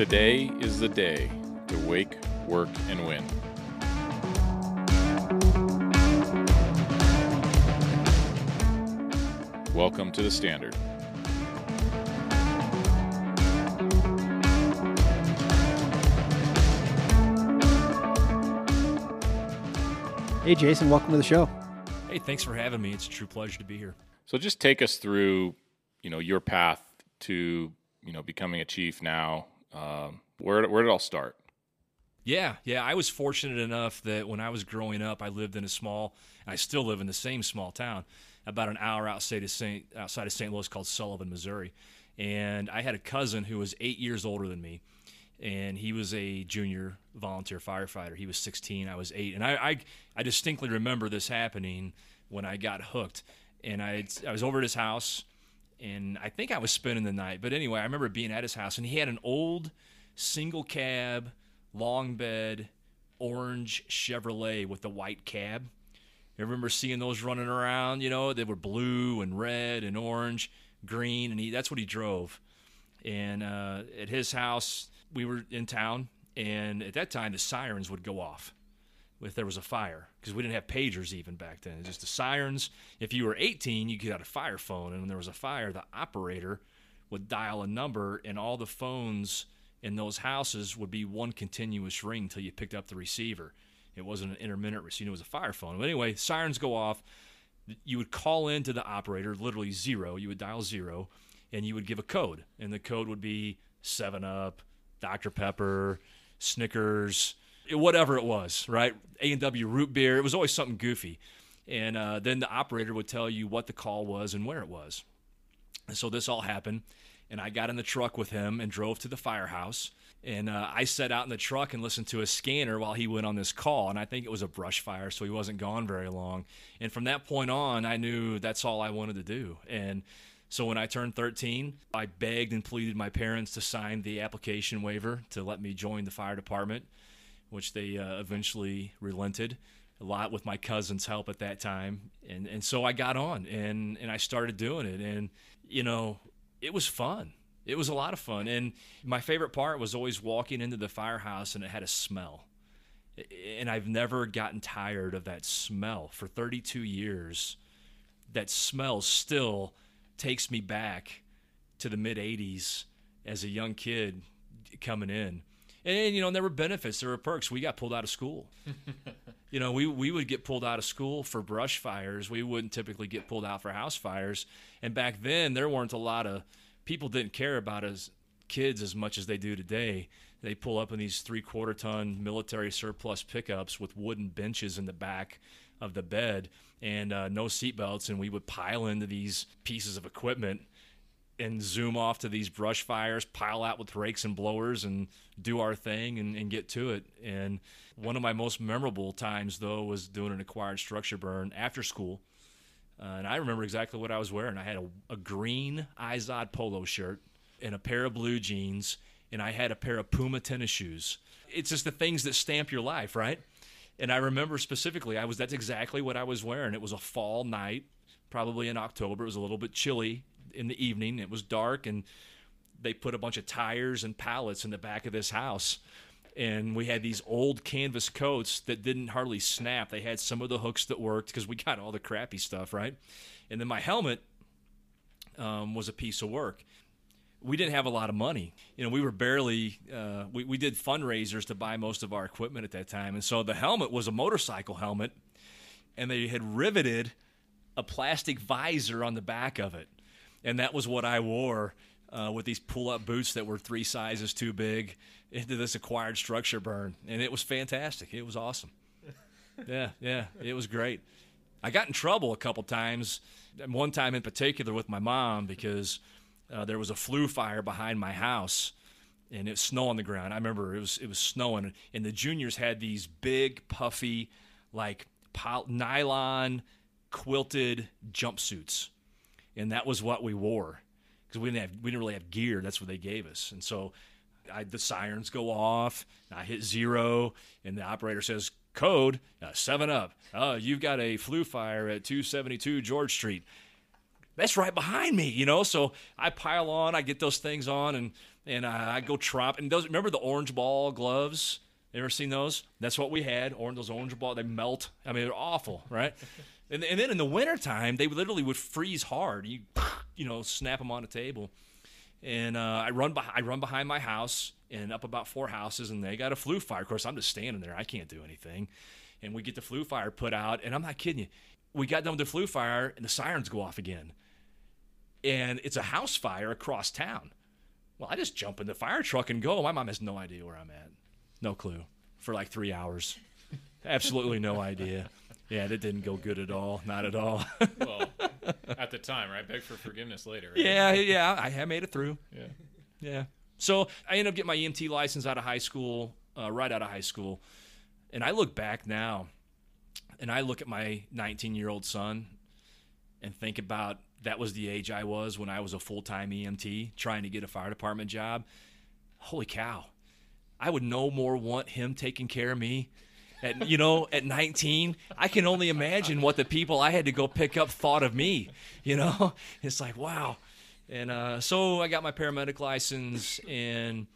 Today is the day to wake, work, and win. Welcome to the Standard. Hey, Jason, welcome to the show. Hey, thanks for having me. It's a true pleasure to be here. So just take us through, you know, your path to, you know, becoming a chief now. Um, where where did it all start? Yeah, yeah. I was fortunate enough that when I was growing up, I lived in a small, I still live in the same small town, about an hour outside of St. outside of St. Louis called Sullivan, Missouri. And I had a cousin who was eight years older than me, and he was a junior volunteer firefighter. He was 16, I was eight, and I I, I distinctly remember this happening when I got hooked. And I I was over at his house, and I think I was spending the night. But anyway, I remember being at his house, and he had an old single cab, long bed, orange Chevrolet with the white cab. I remember seeing those running around. You know, they were blue and red and orange, green, and he that's what he drove. And uh, at his house, we were in town, and at that time the sirens would go off if there was a fire because we didn't have pagers even back then. It's just the sirens. If you were 18, you could have a fire phone, and when there was a fire, the operator would dial a number, and all the phones in those houses would be one continuous ring until you picked up the receiver. It wasn't an intermittent receiver; it was a fire phone. But anyway, sirens go off. You would call in to the operator, literally zero. You would dial zero, and you would give a code, and the code would be Seven Up, Dr Pepper, Snickers, whatever it was, right? A and W root beer. It was always something goofy, and uh, then the operator would tell you what the call was and where it was. And so this all happened, and I got in the truck with him and drove to the firehouse. And uh, I sat out in the truck and listened to a scanner while he went on this call. And I think it was a brush fire, so he wasn't gone very long. And from that point on, I knew that's all I wanted to do. And so when I turned 13, I begged and pleaded my parents to sign the application waiver to let me join the fire department which they uh, eventually relented a lot with my cousin's help at that time. And, and so I got on and, and I started doing it. And, you know, it was fun. It was a lot of fun. And my favorite part was always walking into the firehouse and it had a smell. And I've never gotten tired of that smell. For 32 years, that smell still takes me back to the mid 80s as a young kid coming in and you know there were benefits there were perks. We got pulled out of school. You know we, we would get pulled out of school for brush fires. We wouldn't typically get pulled out for house fires. And back then there weren't a lot of people didn't care about us kids as much as they do today. They pull up in these three quarter ton military surplus pickups with wooden benches in the back of the bed and uh, no seatbelts and we would pile into these pieces of equipment and zoom off to these brush fires, pile out with rakes and blowers, and do our thing and, and get to it. And one of my most memorable times, though, was doing an acquired structure burn after school. Uh, and I remember exactly what I was wearing. I had a, a green Izod polo shirt and a pair of blue jeans, and I had a pair of Puma tennis shoes. It's just the things that stamp your life, right? And I remember specifically, I was that's exactly what I was wearing. It was a fall night, probably in October. It was a little bit chilly in the evening. It was dark, and they put a bunch of tires and pallets in the back of this house. And we had these old canvas coats that didn't hardly snap. They had some of the hooks that worked because we got all the crappy stuff, right? And then my helmet um, was a piece of work. We didn't have a lot of money. You know, we were barely, uh, we, we did fundraisers to buy most of our equipment at that time. And so the helmet was a motorcycle helmet, and they had riveted a plastic visor on the back of it and that was what I wore uh, with these pull-up boots that were three sizes too big into this acquired structure burn, and it was fantastic. It was awesome. yeah, yeah, it was great. I got in trouble a couple times. One time in particular with my mom because uh, there was a flue fire behind my house, and it was snow on the ground. I remember it was it was snowing, and the juniors had these big, puffy, like nylon quilted jumpsuits and that was what we wore because we didn't have we didn't really have gear. That's what they gave us, and so I, the sirens go off. I hit zero, and the operator says code uh, seven up. Uh, you've got a flue fire at 272 George Street. that's right behind me, you know. So I pile on, I get those things on, and and I, I go tromp. And those remember the orange ball gloves? You ever seen those? That's what we had. Orange those orange ball, they melt. I mean, they're awful, right? and, and then in the wintertime, they literally would freeze hard. You you know, snap them on the table. And uh, I run behind, I run behind my house and up about four houses, and they got a flue fire. Of course, I'm just standing there. I can't do anything. And we get the flue fire put out, and I'm not kidding you. We got done with the flue fire, and the sirens go off again and it's a house fire across town. Well, I just jump in the fire truck and go. My mom has no idea where I'm at. No clue. For like three hours. Absolutely no idea. Yeah, that didn't go good at all. Not at all. well, at the time, right? Beg for forgiveness later. Right? Yeah, yeah. I have made it through. Yeah. Yeah. So I ended up getting my EMT license out of high school, uh, right out of high school. And I look back now and I look at my 19 year old son and think about that was the age I was when I was a full time EMT trying to get a fire department job. Holy cow. I would no more want him taking care of me. At, you know, at 19, I can only imagine what the people I had to go pick up thought of me. You know, it's like, wow. And uh, so I got my paramedic license and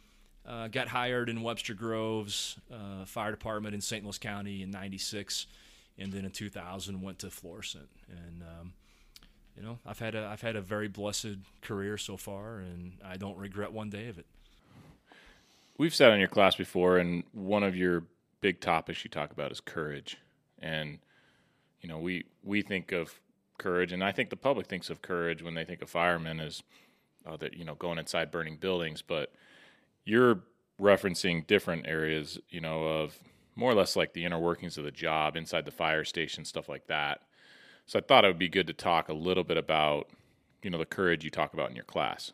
uh, got hired in Webster Groves uh, Fire Department in St. Louis County in '96, and then in 2000 went to Florissant. And um, you know, I've had a I've had a very blessed career so far, and I don't regret one day of it. We've sat on your class before, and one of your big topics you talk about is courage, and you know, we we think of courage, and I think the public thinks of courage when they think of firemen as uh, that you know going inside burning buildings, but you're referencing different areas, you know, of more or less like the inner workings of the job inside the fire station, stuff like that. So I thought it would be good to talk a little bit about, you know, the courage you talk about in your class.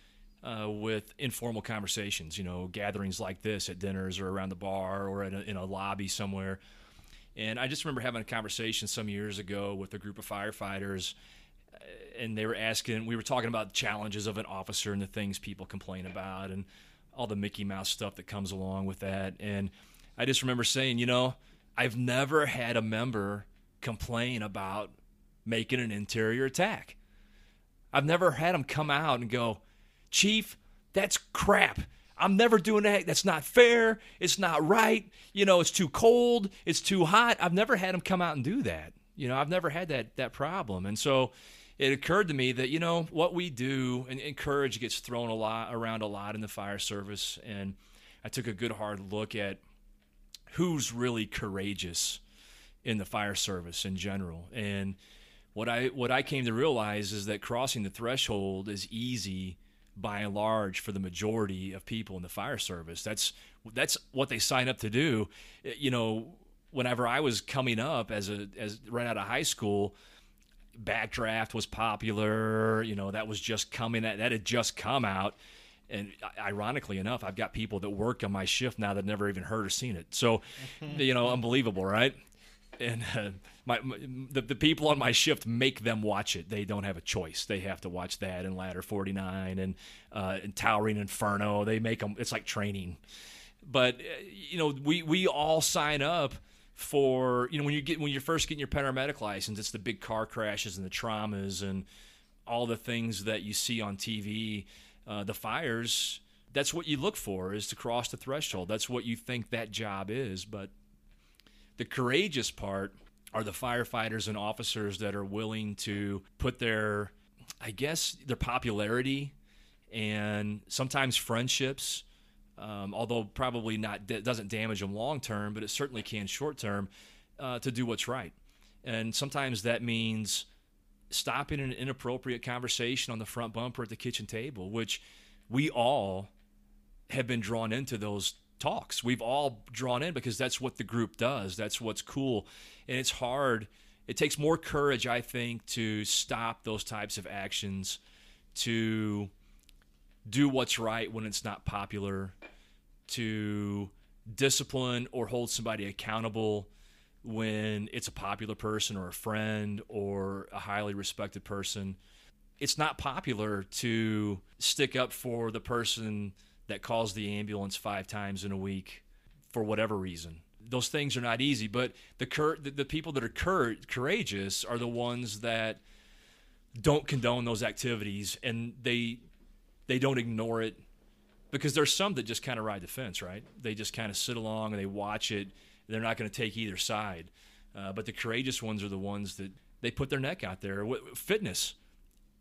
uh, with informal conversations, you know, gatherings like this at dinners or around the bar or in a, in a lobby somewhere. And I just remember having a conversation some years ago with a group of firefighters, uh, and they were asking, we were talking about challenges of an officer and the things people complain about and all the Mickey Mouse stuff that comes along with that. And I just remember saying, you know, I've never had a member complain about making an interior attack. I've never had them come out and go, Chief, that's crap. I'm never doing that. That's not fair. It's not right. You know, it's too cold. It's too hot. I've never had him come out and do that. You know, I've never had that that problem. And so it occurred to me that, you know, what we do and, and courage gets thrown a lot around a lot in the fire service. And I took a good hard look at who's really courageous in the fire service in general. And what I what I came to realize is that crossing the threshold is easy by and large for the majority of people in the fire service. That's that's what they sign up to do. You know, whenever I was coming up as a as right out of high school, backdraft was popular. You know, that was just coming. That that had just come out. And ironically enough, I've got people that work on my shift now that never even heard or seen it. So, you know, unbelievable, right? and uh, my, the, the people on my shift make them watch it. They don't have a choice. They have to watch that and Ladder 49 and, uh, and Towering Inferno. They make them. It's like training. But uh, you know, we we all sign up for you know when you get when you're first getting your paramedic license, it's the big car crashes and the traumas and all the things that you see on TV, uh, the fires. That's what you look for is to cross the threshold. That's what you think that job is, but The courageous part are the firefighters and officers that are willing to put their, I guess, their popularity and sometimes friendships, um, although probably not doesn't damage them long term, but it certainly can short term, uh, to do what's right. And sometimes that means stopping an inappropriate conversation on the front bumper at the kitchen table, which we all have been drawn into those talks. We've all drawn in because that's what the group does. That's what's cool. And it's hard. It takes more courage, I think, to stop those types of actions, to do what's right when it's not popular, to discipline or hold somebody accountable when it's a popular person or a friend or a highly respected person. It's not popular to stick up for the person that calls the ambulance five times in a week for whatever reason. Those things are not easy, but the cur- the, the people that are cur- courageous are the ones that don't condone those activities and they they don't ignore it because there's some that just kind of ride the fence, right? They just kind of sit along and they watch it. They're not going to take either side. Uh, but the courageous ones are the ones that they put their neck out there. Fitness,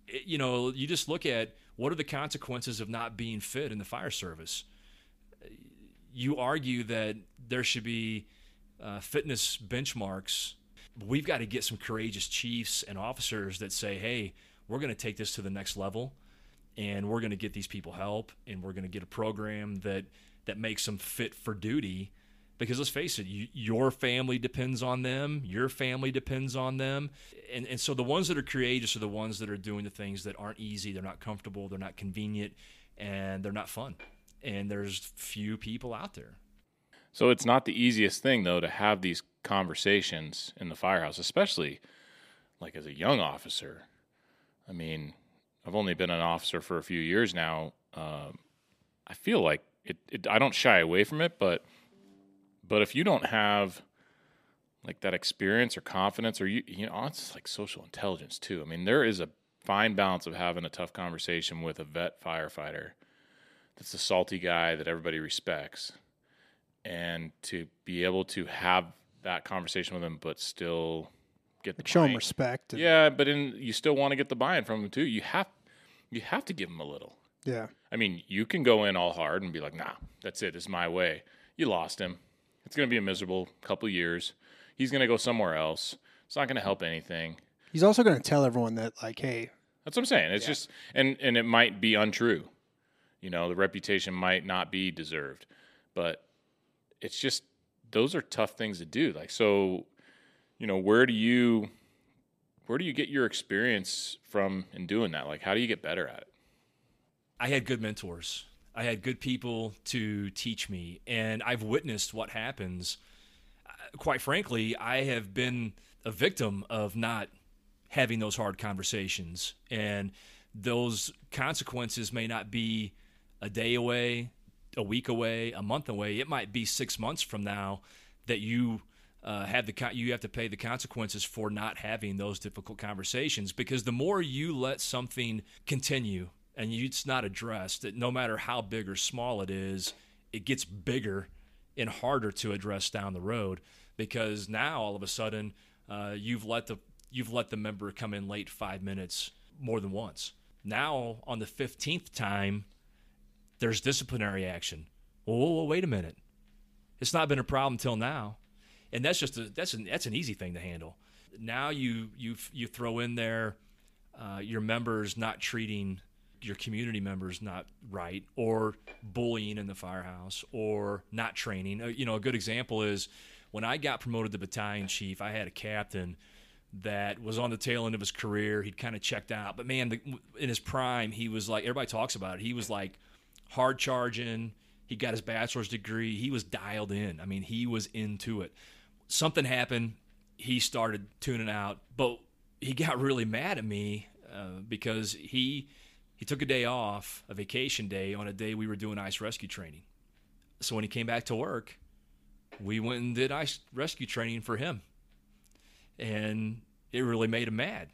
it, you know, you just look at what are the consequences of not being fit in the fire service. You argue that there should be uh, fitness benchmarks. We've got to get some courageous chiefs and officers that say, "Hey, we're going to take this to the next level." and we're going to get these people help and we're going to get a program that that makes them fit for duty because let's face it you, your family depends on them your family depends on them. And, and so the ones that are courageous are the ones that are doing the things that aren't easy they're not comfortable they're not convenient and they're not fun. And there's few people out there. So it's not the easiest thing though to have these conversations in the firehouse especially like as a young officer. I mean I've only been an officer for a few years now. Um, I feel like it, it, I don't shy away from it, but but if you don't have like that experience or confidence, or you you know, oh, it's like social intelligence too. I mean, there is a fine balance of having a tough conversation with a vet firefighter that's a salty guy that everybody respects, and to be able to have that conversation with him, but still get like show him respect. yeah, but in you still want to get the buy-in from him too. You have you have to give him a little. Yeah. I mean, you can go in all hard and be like, "Nah, that's it. This is my way." You lost him. It's going to be a miserable couple years. He's going to go somewhere else. It's not going to help anything. He's also going to tell everyone that, like, hey. That's what I'm saying. It's yeah. just, and and it might be untrue. You know, the reputation might not be deserved, but it's just those are tough things to do. Like, so you know, where do you where do you get your experience from in doing that? Like, how do you get better at it? I had good mentors. I had good people to teach me, and I've witnessed what happens. Quite frankly, I have been a victim of not having those hard conversations, and those consequences may not be a day away, a week away, a month away. It might be six months from now that you uh, have the you have to pay the consequences for not having those difficult conversations because the more you let something continue and it's not addressed, that no matter how big or small it is, it gets bigger and harder to address down the road because now all of a sudden uh, you've let the you've let the member come in late five minutes more than once. Now on the fifteenth time, there's disciplinary action. Well, wait a minute. It's not been a problem till now and that's just a, that's an that's an easy thing to handle. Now you you you throw in there uh, your members not treating your community members not right, or bullying in the firehouse, or not training. Uh, you know, a good example is when I got promoted to battalion chief. I had a captain that was on the tail end of his career. He'd kind of checked out, but man, the, in his prime, he was like everybody talks about it. He was like hard charging. He got his bachelor's degree. He was dialed in. I mean, he was into it something happened. He started tuning out, but he got really mad at me uh, because he he took a day off, a vacation day, on a day we were doing ice rescue training. So when he came back to work, we went and did ice rescue training for him, and it really made him mad.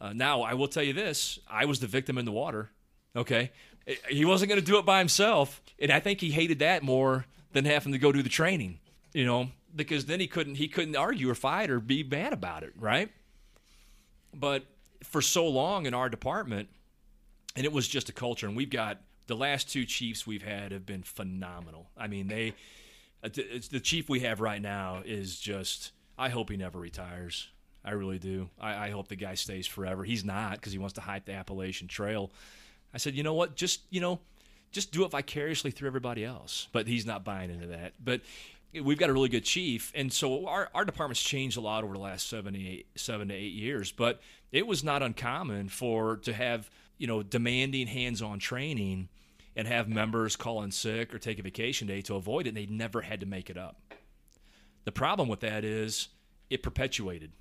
Uh, now I will tell you this: I was the victim in the water. Okay, he wasn't going to do it by himself, and I think he hated that more than having to go do the training. You know, because then he couldn't he couldn't argue or fight or be bad about it, right? But for so long in our department, and it was just a culture, and we've got the last two chiefs we've had have been phenomenal. I mean, they uh, the chief we have right now is just. I hope he never retires. I really do. I, I hope the guy stays forever. He's not because he wants to hype the Appalachian Trail. I said, you know what? Just you know, just do it vicariously through everybody else. But he's not buying into that. But we've got a really good chief, and so our, our department's changed a lot over the last seven to eight years. But it was not uncommon for to have you know demanding hands-on training and have members call in sick or take a vacation day to avoid it. and They never had to make it up. The problem with that is it perpetuated,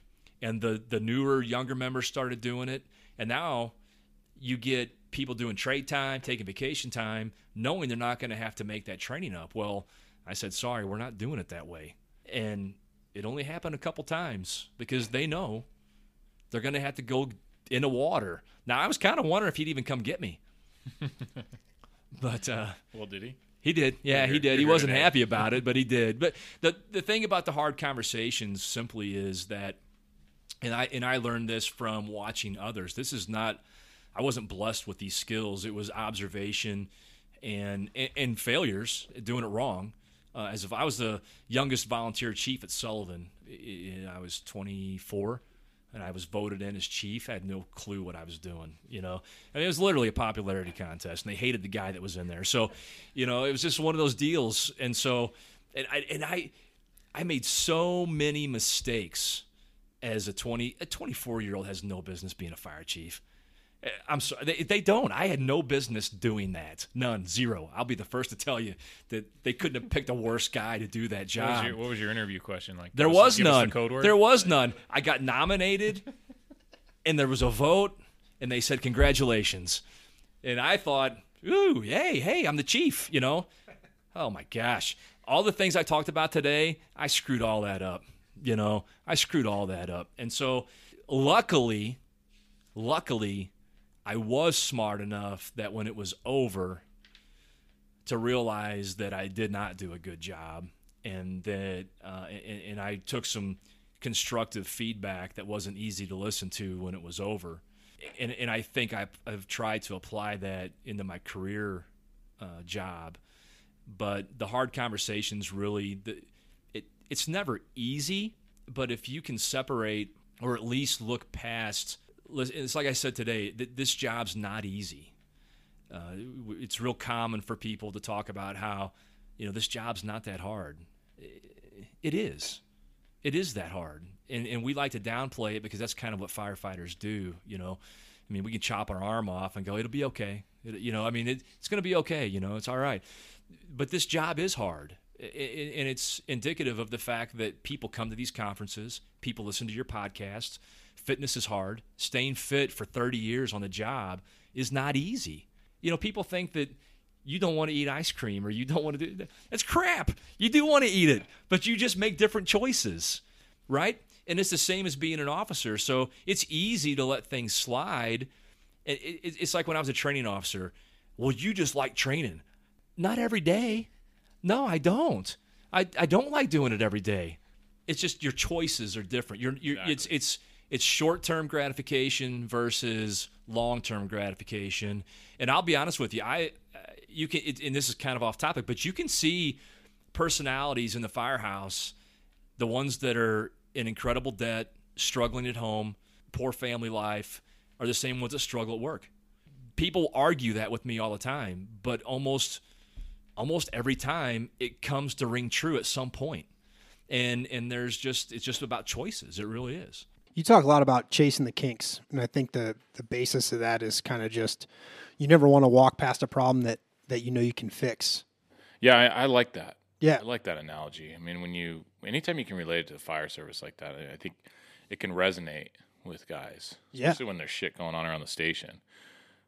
and the the newer, younger members started doing it, and now you get people doing trade time, taking vacation time, knowing they're not going to have to make that training up. Well, I said, sorry, we're not doing it that way, and it only happened a couple times because they know they're going to have to go in the water. Now, I was kind of wondering if he'd even come get me. but uh, Well, did he? he did. Yeah, he did. He wasn't happy about it, but he did. But the the thing about the hard conversations simply is that and I and I learned this from watching others. This is not I wasn't blessed with these skills. It was observation and and, and failures, doing it wrong. Uh, as if I was the youngest volunteer chief at Sullivan, I- I was 24 and I was voted in as chief. I had no clue what I was doing. You know, mean, it was literally a popularity contest, and they hated the guy that was in there. So, you know, it was just one of those deals. And so, and I and I, I made so many mistakes as a 20 a 24 year old has no business being a fire chief. Eh, I'm sorry, they, they don't. I had no business doing that. None, zero. I'll be the first to tell you that they couldn't have picked a worse guy to do that What was, job. your, what was your interview question like? There was the none. word? There was none. I got nominated, and there was a vote, and they said congratulations, and I thought, ooh, hey, hey, I'm the chief. You know, oh my gosh, all the things I talked about today, I screwed all that up. You know, I screwed all that up, and so luckily, luckily, I was smart enough that when it was over, to realize that I did not do a good job, and that uh, and, and I took some constructive feedback that wasn't easy to listen to when it was over, and and I think I've, I've tried to apply that into my career uh, job, but the hard conversations really the, it it's never easy, but if you can separate or at least look past, it's like I said today, th- this job's not easy. Uh, it's real common for people to talk about how you know this job's not that hard. It is. It is that hard. And, and we like to downplay it because that's kind of what firefighters do you know. I mean we can chop our arm off and go it'll be okay. It, you know i mean it, it's going to be okay you know it's all right. But this job is hard. And it's indicative of the fact that people come to these conferences people listen to your podcasts fitness is hard staying fit for 30 years on the job is not easy you know, people think that you don't want to eat ice cream or you don't want to do that. That's crap. You do want to eat it, but you just make different choices, right? And it's the same as being an officer. So it's easy to let things slide. It- it- It's like when I was a training officer. Well, you just like training. Not every day. No, I don't. I, I don't like doing it every day. It's just your choices are different. You're, you're it's it's it's short-term gratification versus long-term gratification. And I'll be honest with you, I uh, you can it, and this is kind of off topic, but you can see personalities in the firehouse, the ones that are in incredible debt, struggling at home, poor family life, are the same ones that struggle at work. People argue that with me all the time, but almost almost every time it comes to ring true at some point. And and there's just it's just about choices. It really is. You talk a lot about chasing the kinks, and I think the the basis of that is kind of just you never want to walk past a problem that that you know you can fix. Yeah, I, I like that. Yeah. I like that analogy. I mean, when you anytime you can relate it to the fire service like that, I- think it can resonate with guys, Yeah. especially when there's shit going on around the station.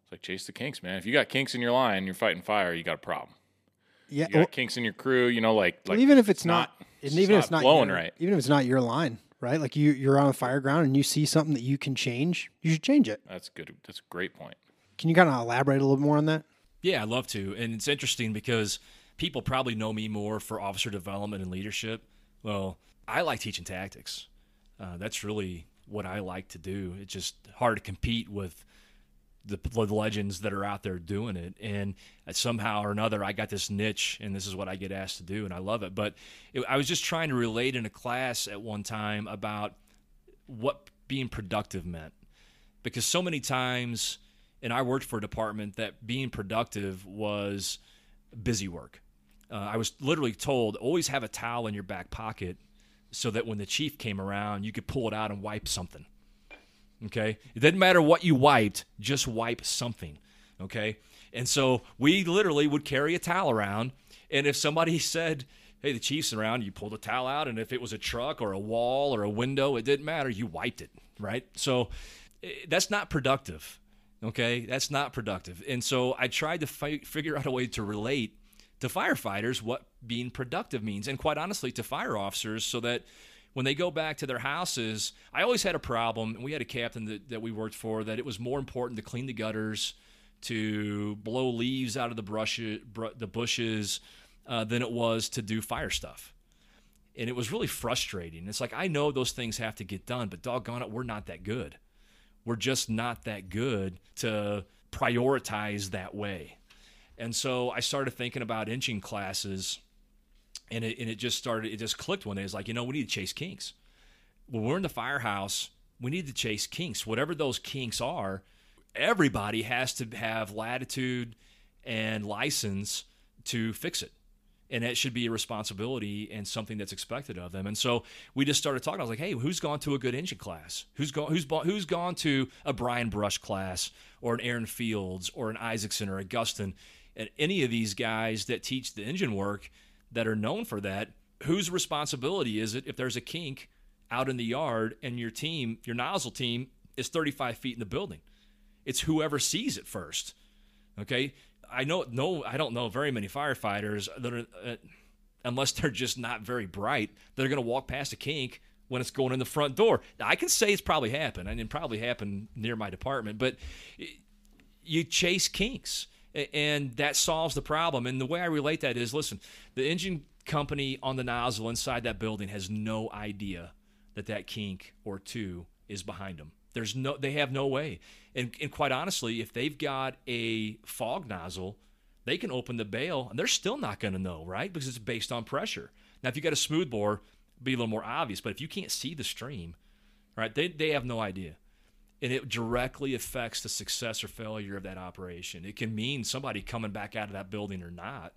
It's like chase the kinks, man. If you got kinks in your line, you're fighting fire. You got a problem. Yeah, You got well, kinks in your crew. You know, like like even if it's not, and even if it's not blowing your, right. even if it's not your line, right? Like you you're on a fire ground and you see something that you can change, you should change it. That's good. That's a great point. Can you kind of elaborate a little more on that? Yeah, I'd love to. And it's interesting because people probably know me more for officer development and leadership, Well, I like teaching tactics. Uh, that's really what I like to do. It's just hard to compete with the, the legends that are out there doing it. And somehow or another, I got this niche, and this is what I get asked to do, and I love it. But it, I was just trying to relate in a class at one time about what being productive meant. Because so many times, and I worked for a department that being productive was busy work. Uh, I was literally told always have a towel in your back pocket so that when the chief came around, you could pull it out and wipe something. Okay? It didn't matter what you wiped, just wipe something. Okay? And so we literally would carry a towel around, and if somebody said, hey, the chief's around, you pulled the towel out, and if it was a truck or a wall or a window, it didn't matter, you wiped it, right? So eh, that's not productive. Okay? That's not productive. And so I tried to fi- figure out a way to relate to firefighters what being productive means, and quite honestly, to fire officers, so that when they go back to their houses, I always had a problem. We had a captain that, that we worked for that it was more important to clean the gutters, to blow leaves out of the brush, the bushes, uh, than it was to do fire stuff. And it was really frustrating. It's like I know those things have to get done, but doggone it, we're not that good. We're just not that good to prioritize that way. And so I started thinking about engine classes, and it, and it just started, it just clicked one day. It's like, you know, we need to chase kinks. When we're in the firehouse, we need to chase kinks. Whatever those kinks are, everybody has to have latitude and license to fix it. And that should be a responsibility and something that's expected of them. And so we just started talking. I was like, "Hey, who's gone to a good engine class? Who's gone? Who's who's gone to a Brian Brush class, or an Aaron Fields, or an Isaacson, or a Gustin? and any of these guys that teach the engine work that are known for that, whose responsibility is it if there's a kink out in the yard and your team, your nozzle team, is 35 feet in the building? It's whoever sees it first. Okay, I know no, I don't know very many firefighters that are, uh, unless they're just not very bright, that are going to walk past a kink when it's going in the front door. Now, I can say it's probably happened, and it probably happened near my department, but you chase kinks and that solves the problem. And the way I relate that is listen, the engine company on the nozzle inside that building has no idea that that kink or two is behind them. There's no, they have no way. And, and quite honestly, if they've got a fog nozzle, they can open the bail and they're still not going to know, right? Because it's based on pressure. Now, if you got a smooth bore, be a little more obvious. But if you can't see the stream, right, they, they have no idea and it directly affects the success or failure of that operation. It can mean somebody coming back out of that building or not,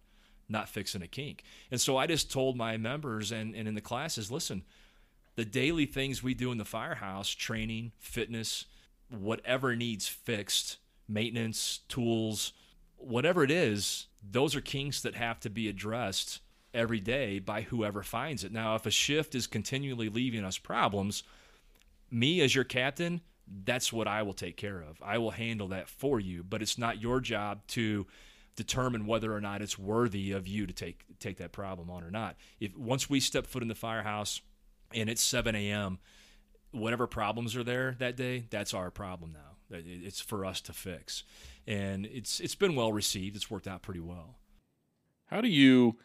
not fixing a kink. And so I just told my members and, and in the classes listen, the daily things we do in the firehouse training, fitness, whatever needs fixed, maintenance, tools, whatever it is those are kinks that have to be addressed every day by whoever finds it. Now, if a shift is continually leaving us problems, me as your captain, that's what I will take care of. I will handle that for you, but it's not your job to determine whether or not it's worthy of you to take take that problem on or not. If once we step foot in the firehouse and it's 7 a.m., whatever problems are there that day, that's our problem now. It's for us to fix, and it's it's been well received. It's worked out pretty well. How do you,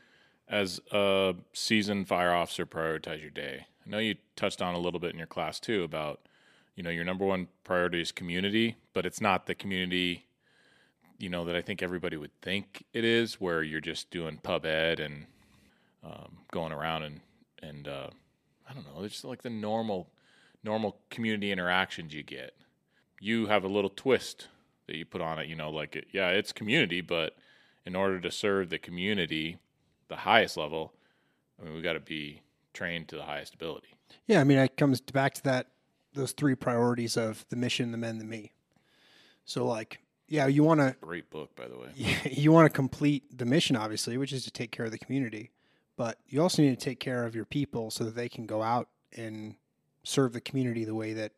as a seasoned fire officer, prioritize your day? I know you touched on a little bit in your class too about you know your number one priority is community but it's not the community you know that i think everybody would think it is where you're just doing pub ed and um, going around and and uh, i don't know it's just like the normal normal community interactions you get. You have a little twist that you put on it you know like it, yeah it's community but in order to serve the community the highest level i mean we got to be trained to the highest ability. Yeah i mean it comes back to that those three priorities of the mission, the men, the me. So like, yeah, you want to great book by the way. You want to complete the mission, obviously, which is to take care of the community, but you also need to take care of your people so that they can go out and serve the community the way that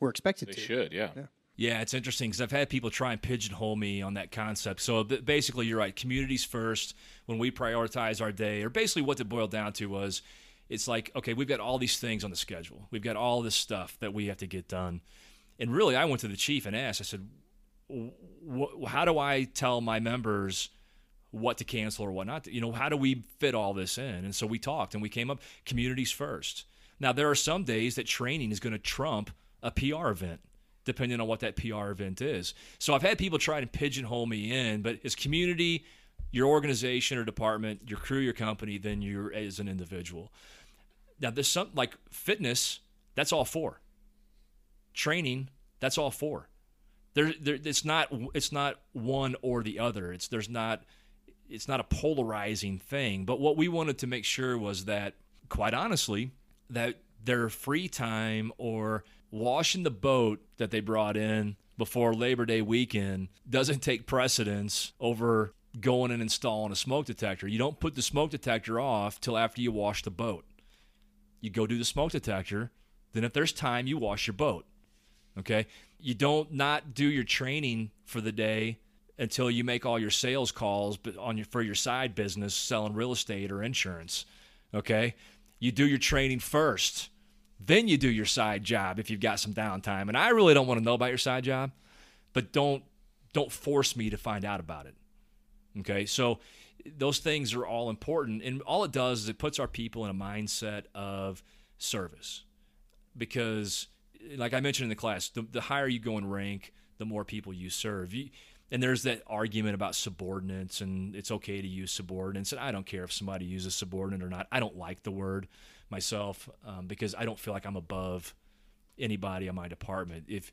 we're expected to. they to. Should yeah. yeah. Yeah, it's interesting because I've had people try and pigeonhole me on that concept. So basically, you're right. Communities first. When we prioritize our day, or basically what it boiled down to was it's like, okay, we've got all these things on the schedule. We've got all this stuff that we have to get done. And really, I went to the chief and asked, I said, how do I tell my members what to cancel or what not to. You know, how do we fit all this in? And so we talked and we came up communities first. Now, there are some days that training is going to trump a PR event, depending on what that PR event is. So I've had people try to pigeonhole me in, but as community, your organization or department, your crew, your company, then you're as an individual. Now, there's some like fitness, that's all four. Training, that's all four. There, there, it's not, it's not one or the other. It's there's not, it's not a polarizing thing. But what we wanted to make sure was that, quite honestly, that their free time or washing the boat that they brought in before Labor Day weekend doesn't take precedence over going and installing a smoke detector. You don't put the smoke detector off till after you wash the boat. You go do the smoke detector, then if there's time, you wash your boat. Okay? You don't not do your training for the day until you make all your sales calls but on your for your side business selling real estate or insurance. Okay? You do your training first. Then you do your side job if you've got some downtime. And I really don't want to know about your side job, but don't don't force me to find out about it. Okay? So those things are all important and all it does is it puts our people in a mindset of service. Because like I mentioned in the class, the, the higher you go in rank, the more people you serve. You, and there's that argument about subordinates and it's okay to use subordinates and i don't care if somebody uses subordinate or not i don't like the word myself um, because i don't feel like i'm above anybody in my department if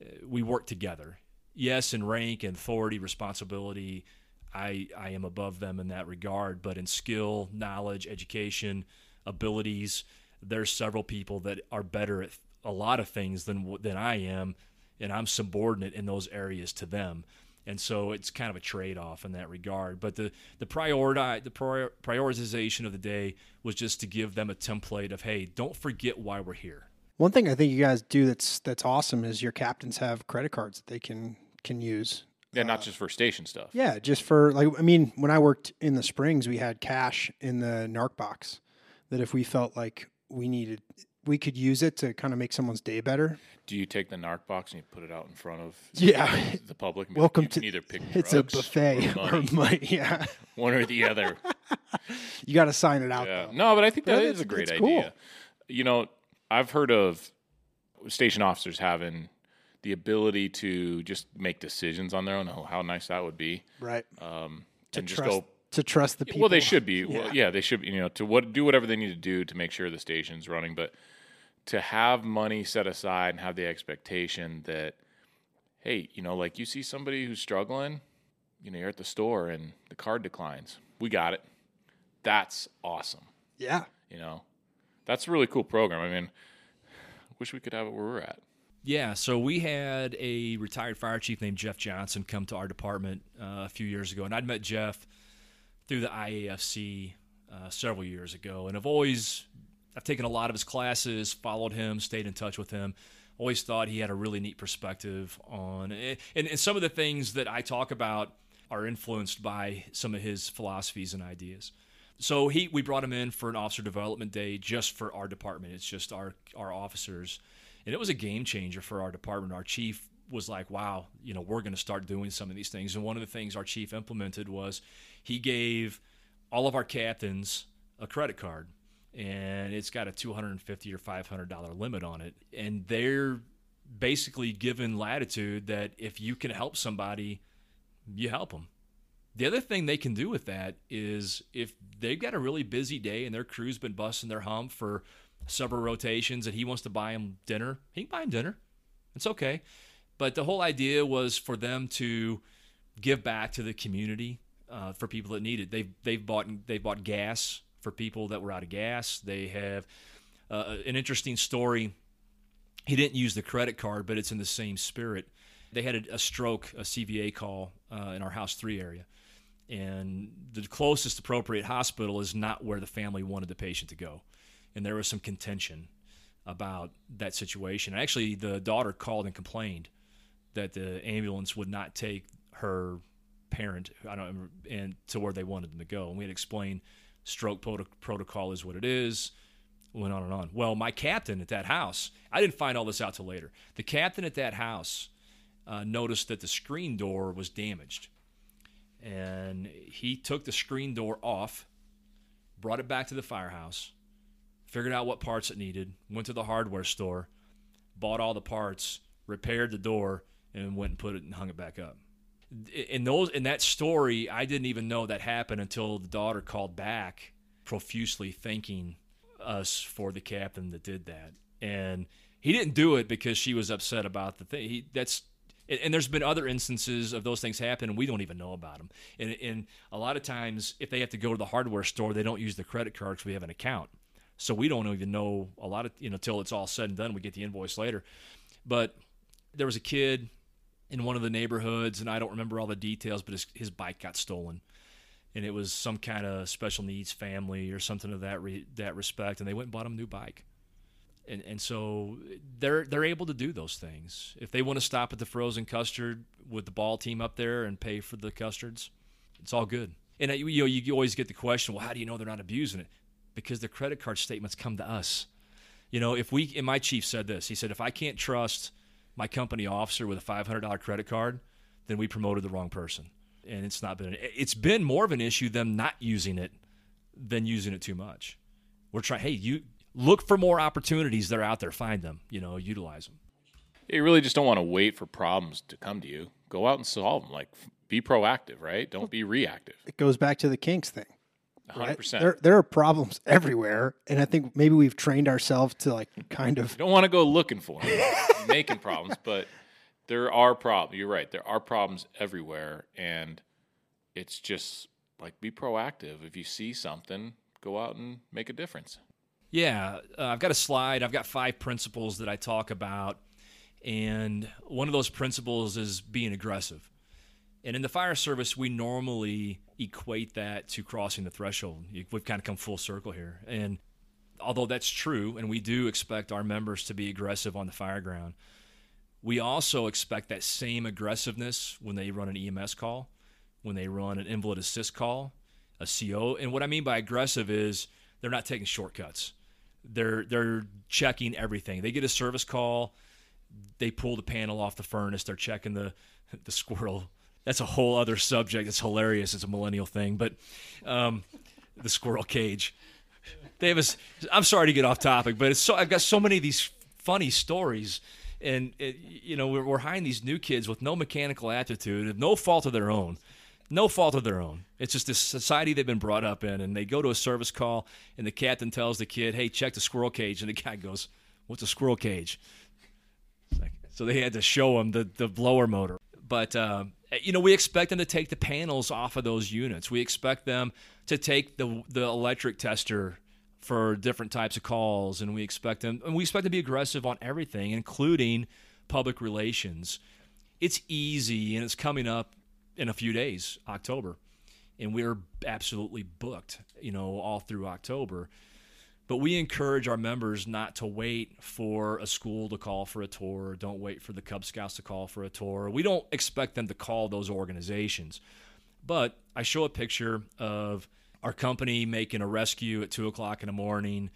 uh, we work together yes in rank and authority responsibility I, I am above them in that regard but in skill knowledge education abilities there's several people that are better at a lot of things than than I am and I'm subordinate in those areas to them and so it's kind of a trade-off in that regard. But the the priority the prior, prioritization of the day was just to give them a template of hey, don't forget why we're here. One thing I think you guys do that's that's awesome is your captains have credit cards that they can can use. Yeah, not uh, just for station stuff. Yeah, just for like I mean, when I worked in the Springs, we had cash in the narc box that if we felt like we needed we could use it to kind of make someone's day better. Do you take the narc box and you put it out in front of Yeah. the public? and Welcome like, to you can either pick it's a buffet or or money, money. Yeah, one or the other. you got to sign it out. Yeah. though. No, but I think Yeah, that it's- is a great cool. idea. You know, I've heard of station officers having the ability to just make decisions on their own. Oh, how nice that would be. Right. Um, To and just trust go. to trust the people. Well, they should be. Well, Yeah. yeah, they should. be, You know, to what do whatever they need to do to make sure the station's running. But to have money set aside and have the expectation that, hey, you know, like you see somebody who's struggling, you know, you're at the store and the card declines. We got it. That's awesome. Yeah. You know, that's a really cool program. I mean, wish we could have it where we're at. Yeah, so we had a retired fire chief named Jeff Johnson come to our department uh, a few years ago, and I'd met Jeff through the IAFC uh, several years ago, and I've always I've taken a lot of his classes, followed him, stayed in touch with him. Always thought he had a really neat perspective on, and, and some of the things that I talk about are influenced by some of his philosophies and ideas. So he, we brought him in for an officer development day just for our department. It's just our our officers, and it was a game changer for our department. Our chief was like, "Wow, you know, we're going to start doing some of these things." And one of the things our chief implemented was he gave all of our captains a credit card, and it's got a two hundred and fifty or five hundred dollar limit on it, and they're basically given latitude that if you can help somebody, you help them. The other thing they can do with that is if they've got a really busy day and their crew's been busting their hump for several rotations and he wants to buy him dinner, he can buy him dinner. It's okay. But the whole idea was for them to give back to the community uh, for people that need it. They've they've bought they've bought gas for people that were out of gas. They have uh, an interesting story. He didn't use the credit card, but it's in the same spirit. They had a, a stroke, a CVA call uh, in our House Three area and the closest appropriate hospital is not where the family wanted the patient to go. And there was some contention about that situation. Actually, the daughter called and complained that the ambulance would not take her parent, I don't remember, and to where they wanted them to go. And we had explained stroke proto- protocol is what it is. Went on and on. Well, my captain at that house, I didn't find all this out till later. The captain at that house uh, noticed that the screen door was damaged and he took the screen door off, brought it back to the firehouse, figured out what parts it needed, went to the hardware store, bought all the parts, repaired the door, and went and put it and hung it back up. In those in that story, I didn't even know that happened until the daughter called back profusely thanking us for the captain that did that. And he didn't do it because she was upset about the thing. He, that's and there's been other instances of those things happen and we don't even know about them and, and, a lot of times if they have to go to the hardware store they don't use the credit card because we have an account so we don't even know a lot of you know until it's all said and done we get the invoice later but there was a kid in one of the neighborhoods and i don't remember all the details but his, his bike got stolen and it was some kind of special needs family or something of that re, that respect and they went and bought him a new bike and and so they're they're able to do those things. If they want to stop at the frozen custard with the ball team up there and pay for the custards, it's all good. And uh, you know you always get the question, well, how do you know they're not abusing it? Because the credit card statements come to us. You know, if we and my chief said this, he said if I can't trust my company officer with a $500 credit card, then we promoted the wrong person. And it's not been it's been more of an issue them not using it than using it too much. We're trying, hey, you look for more opportunities that are out there, find them, you know, utilize them. You really just don't want to wait for problems to come to you. Go out and solve them. Like, be proactive, right? Don't be reactive. It goes back to the kinks thing. 100%. There, there are problems everywhere, and I think maybe we've trained ourselves to like kind of. You don't want to go looking for them, making problems, but there are problems. You're right. There are problems everywhere, and it's just like be proactive. If you see something, go out and make a difference. Yeah, uh, I've got a slide. I've got five principles that I talk about. And one of those principles is being aggressive. And in the fire service, we normally equate that to crossing the threshold. We've kind of come full circle here. And although that's true, and we do expect our members to be aggressive on the fire ground, we also expect that same aggressiveness when they run an EMS call, when they run an invalid assist call, a CO. And what I mean by aggressive is they're not taking shortcuts. They're they're checking everything. They get a service call, they pull the panel off the furnace. They're checking the the squirrel. That's a whole other subject. It's hilarious. It's a millennial thing, but um, the squirrel cage. Davis, I'm sorry to get off topic, but it's so I've got so many of these funny stories, and it, you know we're, we're hiring these new kids with no mechanical aptitude, no fault of their own no fault of their own. It's just this society they've been brought up in, and they go to a service call, and the captain tells the kid, "Hey, check the squirrel cage," and the guy goes, "What's a squirrel cage?" so they had to show him the the blower motor. But uh, Uh, you know, we expect them to take the panels off of those units. We expect them to take the the electric tester for different types of calls, and we expect them and we expect to be aggressive on everything, including public relations. It's easy, and it's coming up in a few days, October, and we're absolutely booked, you know, all through October. But we encourage our members not to wait for a school to call for a tour. Don't wait for the Cub Scouts to call for a tour. We don't expect them to call those organizations. But I show a picture of our company making a rescue at two o'clock in the morning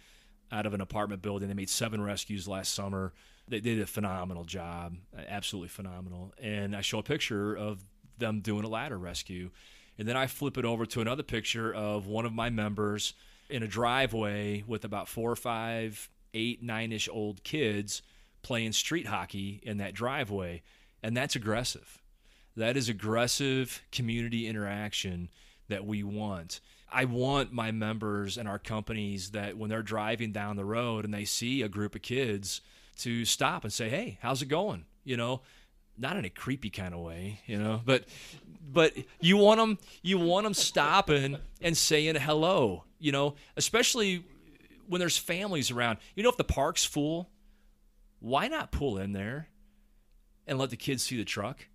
out of an apartment building. They made seven rescues last summer. They did a phenomenal job, absolutely phenomenal. And I show a picture of them doing a ladder rescue. And then I flip it over to another picture of one of my members in a driveway with about four or five, eight, nine ish old kids playing street hockey in that driveway. And that's aggressive. That is aggressive community interaction that we want. I want my members and our companies that when they're driving down the road and they see a group of kids to stop and say, "Hey, how's it going?" You know, not in a creepy kind of way, you know, but but you want them you want them stopping and saying hello, you know, especially when there's families around. You know, if the park's full, why not pull in there and let the kids see the truck?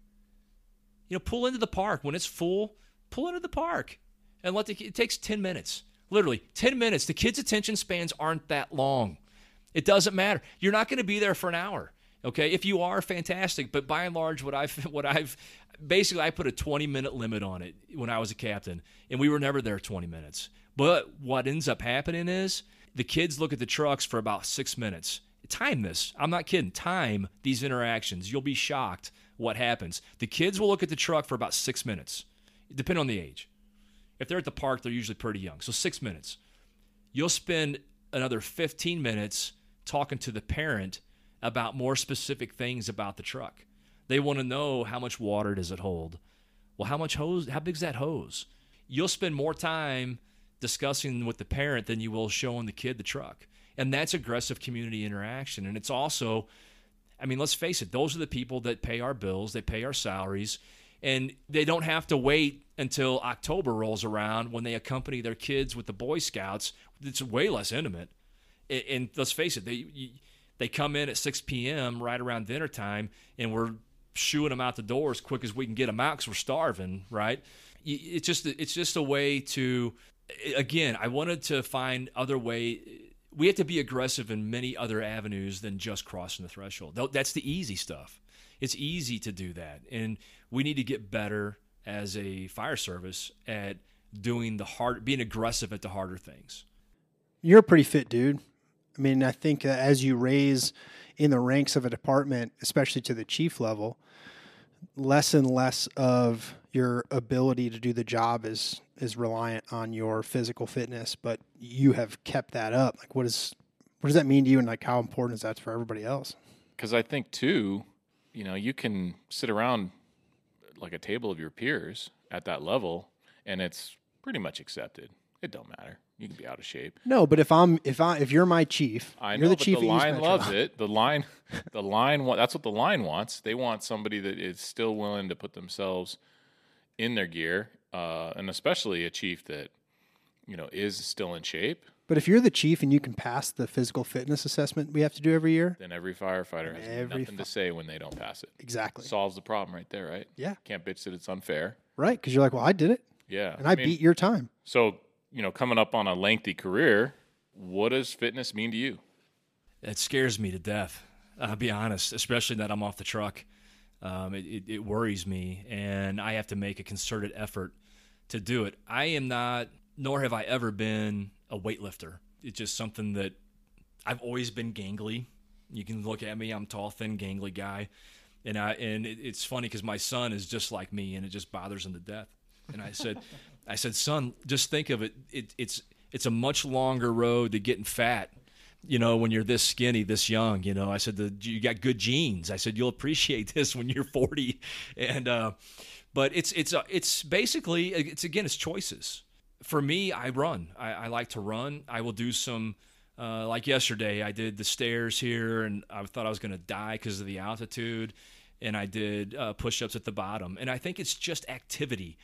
You know, pull into the park when it's full. Pull into the park and let the. It takes ten minutes, literally ten minutes. The kids' attention spans aren't that long. It doesn't matter. You're not going to be there for an hour. Okay, if you are fantastic, but by and large, what I've what I've basically I put a 20 minute limit on it when I was a captain, and we were never there 20 minutes. But what ends up happening is the kids look at the trucks for about six minutes. Time this. I'm not kidding. Time these interactions. You'll be shocked what happens. The kids will look at the truck for about six minutes. depending on the age. If they're at the park, they're usually pretty young. So six minutes. You'll spend another 15 minutes talking to the parent about more specific things about the truck. They want to know how much water does it hold? Well, how much hose? How big's that hose? You'll spend more time discussing with the parent than you will showing the kid the truck. And that's aggressive community interaction. And it's also, I mean, let's face it, those are the people that pay our bills, they pay our salaries, and they don't have to wait until October rolls around when they accompany their kids with the Boy Scouts. It's way less intimate. And let's face it, they they come in at 6 p.m. right around dinner time, and we're shooing them out the door as quick as we can get them out because we're starving, right? It's just it's just a way to, again, I wanted to find other way. We have to be aggressive in many other avenues than just crossing the threshold. That's the easy stuff. It's easy to do that, and we need to get better as a fire service at doing the hard, being aggressive at the harder things. You're a pretty fit dude. I mean, I think uh, as you raise in the ranks of a department, especially to the chief level, less and less of your ability to do the job is is reliant on your physical fitness, but you have kept that up. Like what is what does that mean to you and like how important is that for everybody else? Cuz I think too, you know, you can sit around like a table of your peers at that level and it's pretty much accepted. It don't matter. You can be out of shape. No, but if I'm if I if you're my chief, I you're know, the chief. the line loves it. The line, the line. That's what the line wants. They want somebody that is still willing to put themselves in their gear, uh, and especially a chief that you know is still in shape. But if you're the chief and you can pass the physical fitness assessment we have to do every year, Then every firefighter has Every nothing to say when they don't pass it. exactly. Solves the problem right there, right? Yeah. Can't bitch that it's unfair. right? Because you're like, well, I did it, Yeah. and I, mean, beat your time. So you know, coming up on a lengthy career, what does fitness mean to you? It scares me to death. I'll be honest, especially that I'm off the truck. Um, it, it, it worries me, and I have to make a concerted effort to do it. I am not, nor have I ever been a weightlifter. It's just something that I've always been gangly. You can look at me; I'm tall, thin, gangly guy, and I and it, it's funny because my son is just like me, and it just bothers him to death. And I said, I said, son, just think of it. it it's it's a much longer road to getting fat you know, when you're this skinny, this young, you know, I said, the, you got good genes. I said, you'll appreciate this when you're 40. And, uh, but it's, it's, uh, it's basically, it's again, it's choices. For me, I run. I, I like to run. I will do some, uh, like yesterday, I did the stairs here and I thought I was going to die because of the altitude. And I did uh, push ups at the bottom. And I think it's just activity.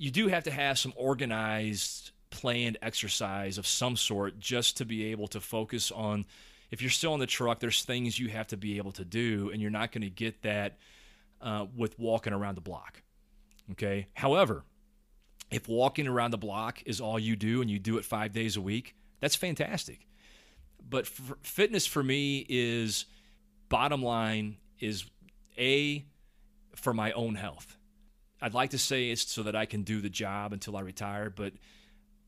You do have to have some organized planned exercise of some sort just to be able to focus on if you're still in the truck there's things you have to be able to do and you're not going to get that uh, with walking around the block okay? However if walking around the block is all you do and you do it five days a week that's fantastic. But fitness for me is bottom line is a for my own health i'd like to say it's so that i can do the job until i retire but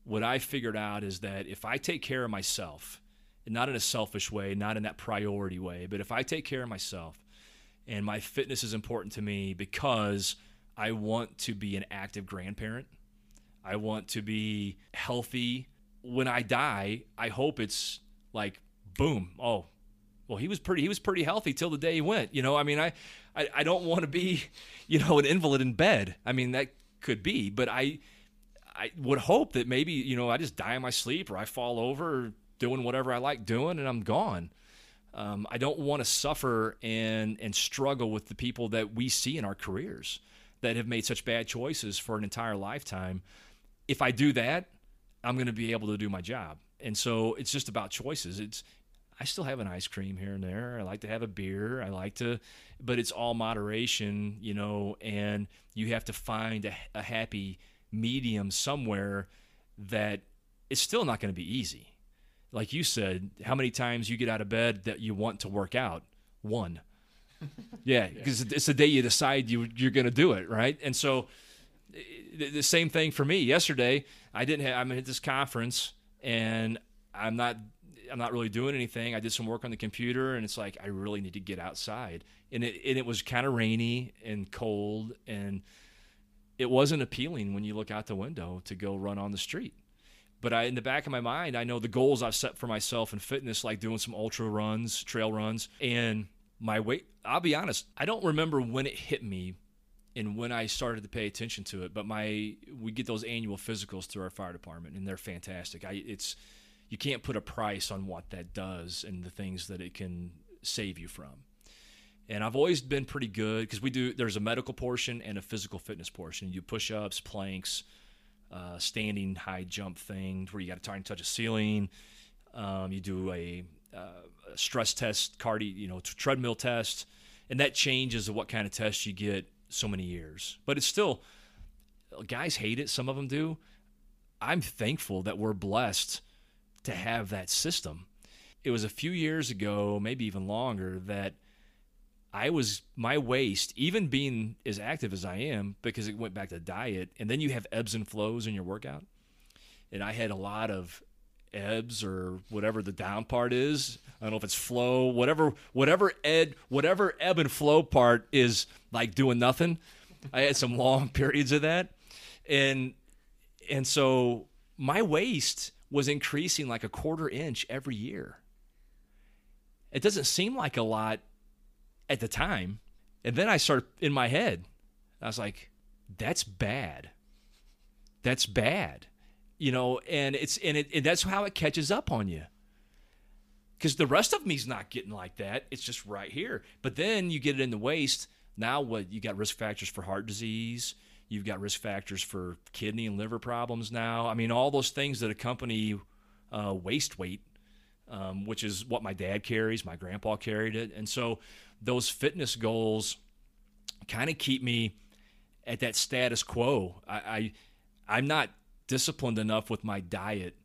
what I figured out is that if I take care of myself, and not in a selfish way, not in that priority way, but if I take care of myself and my fitness is important to me because I want to be an active grandparent, I want to be healthy. When I die, I hope it's like boom, oh, well he was pretty he was pretty healthy till the day he went. You know, I mean I I, I don't want to be, you know, an invalid in bed. I mean that could be, but I I would hope that maybe you know I just die in my sleep or I fall over doing whatever I like doing and I'm gone. Um, I don't want to suffer and and struggle with the people that we see in our careers that have made such bad choices for an entire lifetime. If I do that, I'm going to be able to do my job. And so it's just about choices. It's I still have an ice cream here and there. I like to have a beer. I like to, but it's all moderation, you know. And you have to find a, a happy medium somewhere that it's still not going to be easy. Like you said, how many times you get out of bed that you want to work out? One. Yeah, because it's the day you decide you you're going to do it, right? And so the the same thing for me. Yesterday, I didn't have. I'm at this conference, and I'm not. I'm not really doing anything. I did some work on the computer, and it's like I really need to get outside. And it and it was kind of rainy and cold, and it wasn't appealing when you look out the window to go run on the street. But I, in the back of my mind, I know the goals I've set for myself in fitness, like doing some ultra runs, trail runs, and my weight. I'll be honest, I don't remember when it hit me and when I started to pay attention to it. But my we get those annual physicals through our fire department, and they're fantastic. I it's you can't put a price on what that does and the things that it can save you from. And I've always been pretty good because we do. There's a medical portion and a physical fitness portion. You push ups, planks, uh, standing high jump thing where you got to try and touch a ceiling. Um, you do a, uh, a, stress test, cardio, you know, treadmill test, and that changes what kind of test you get so many years. But it's still, guys hate it. Some of them do. I'm thankful that we're blessed to have that system. It was a few years ago, maybe even longer, that I was my waist, even being as active as I am, because it went back to diet, and then you have ebbs and flows in your workout. And I had a lot of ebbs or whatever the down part is. I don't know if it's flow, whatever, whatever ed, whatever ebb and flow part is like doing nothing. I had some long periods of that, and and so my waist was increasing like a quarter inch every year. It doesn't seem like a lot at the time. And then I started in my head, I was like, that's bad. That's bad. You know, and it's and, it, and that's how it catches up on you. Because the rest of me's not getting like that. It's just right here. But then you get it in the waist. Now what you got risk factors for heart disease. You've got risk factors for kidney and liver problems now. I mean, all those things that accompany uh, waist weight, um, which is what my dad carries. My grandpa carried it. And so those fitness goals kind of keep me at that status quo. I, I I'm not disciplined enough with my diet.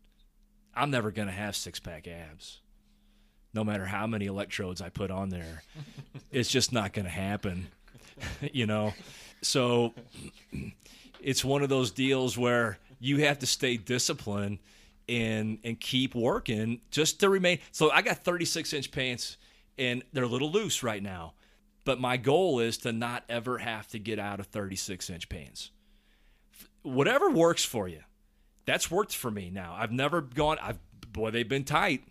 I'm never going to have six pack abs. No matter how many electrodes I put on there, it's just not going to happen. you know, so it's one of those deals where you have to stay disciplined and and keep working just to remain. So I got 36 inch pants and they're a little loose right now. But my goal is to not ever have to get out of 36 inch pants. Whatever works for you. That's worked for me now. I've never gone I've boy they've been tight.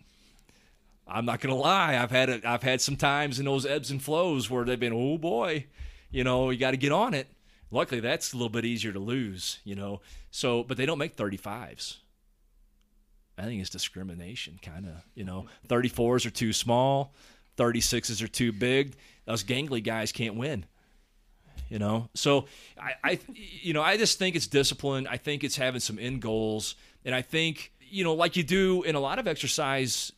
I'm not to lie. I've had a, I've had some times in those ebbs and flows where they've been oh boy, you know, you got to get on it. Luckily that's a little bit easier to lose, you know. So, but they don't make 35s. I think it's discrimination, kind of. You know, 34s are too small. 36s are too big. Those gangly guys can't win. You know, so I, I, you know, I just think it's discipline. I think it's having some end goals, and I think you know, like you do in a lot of exercise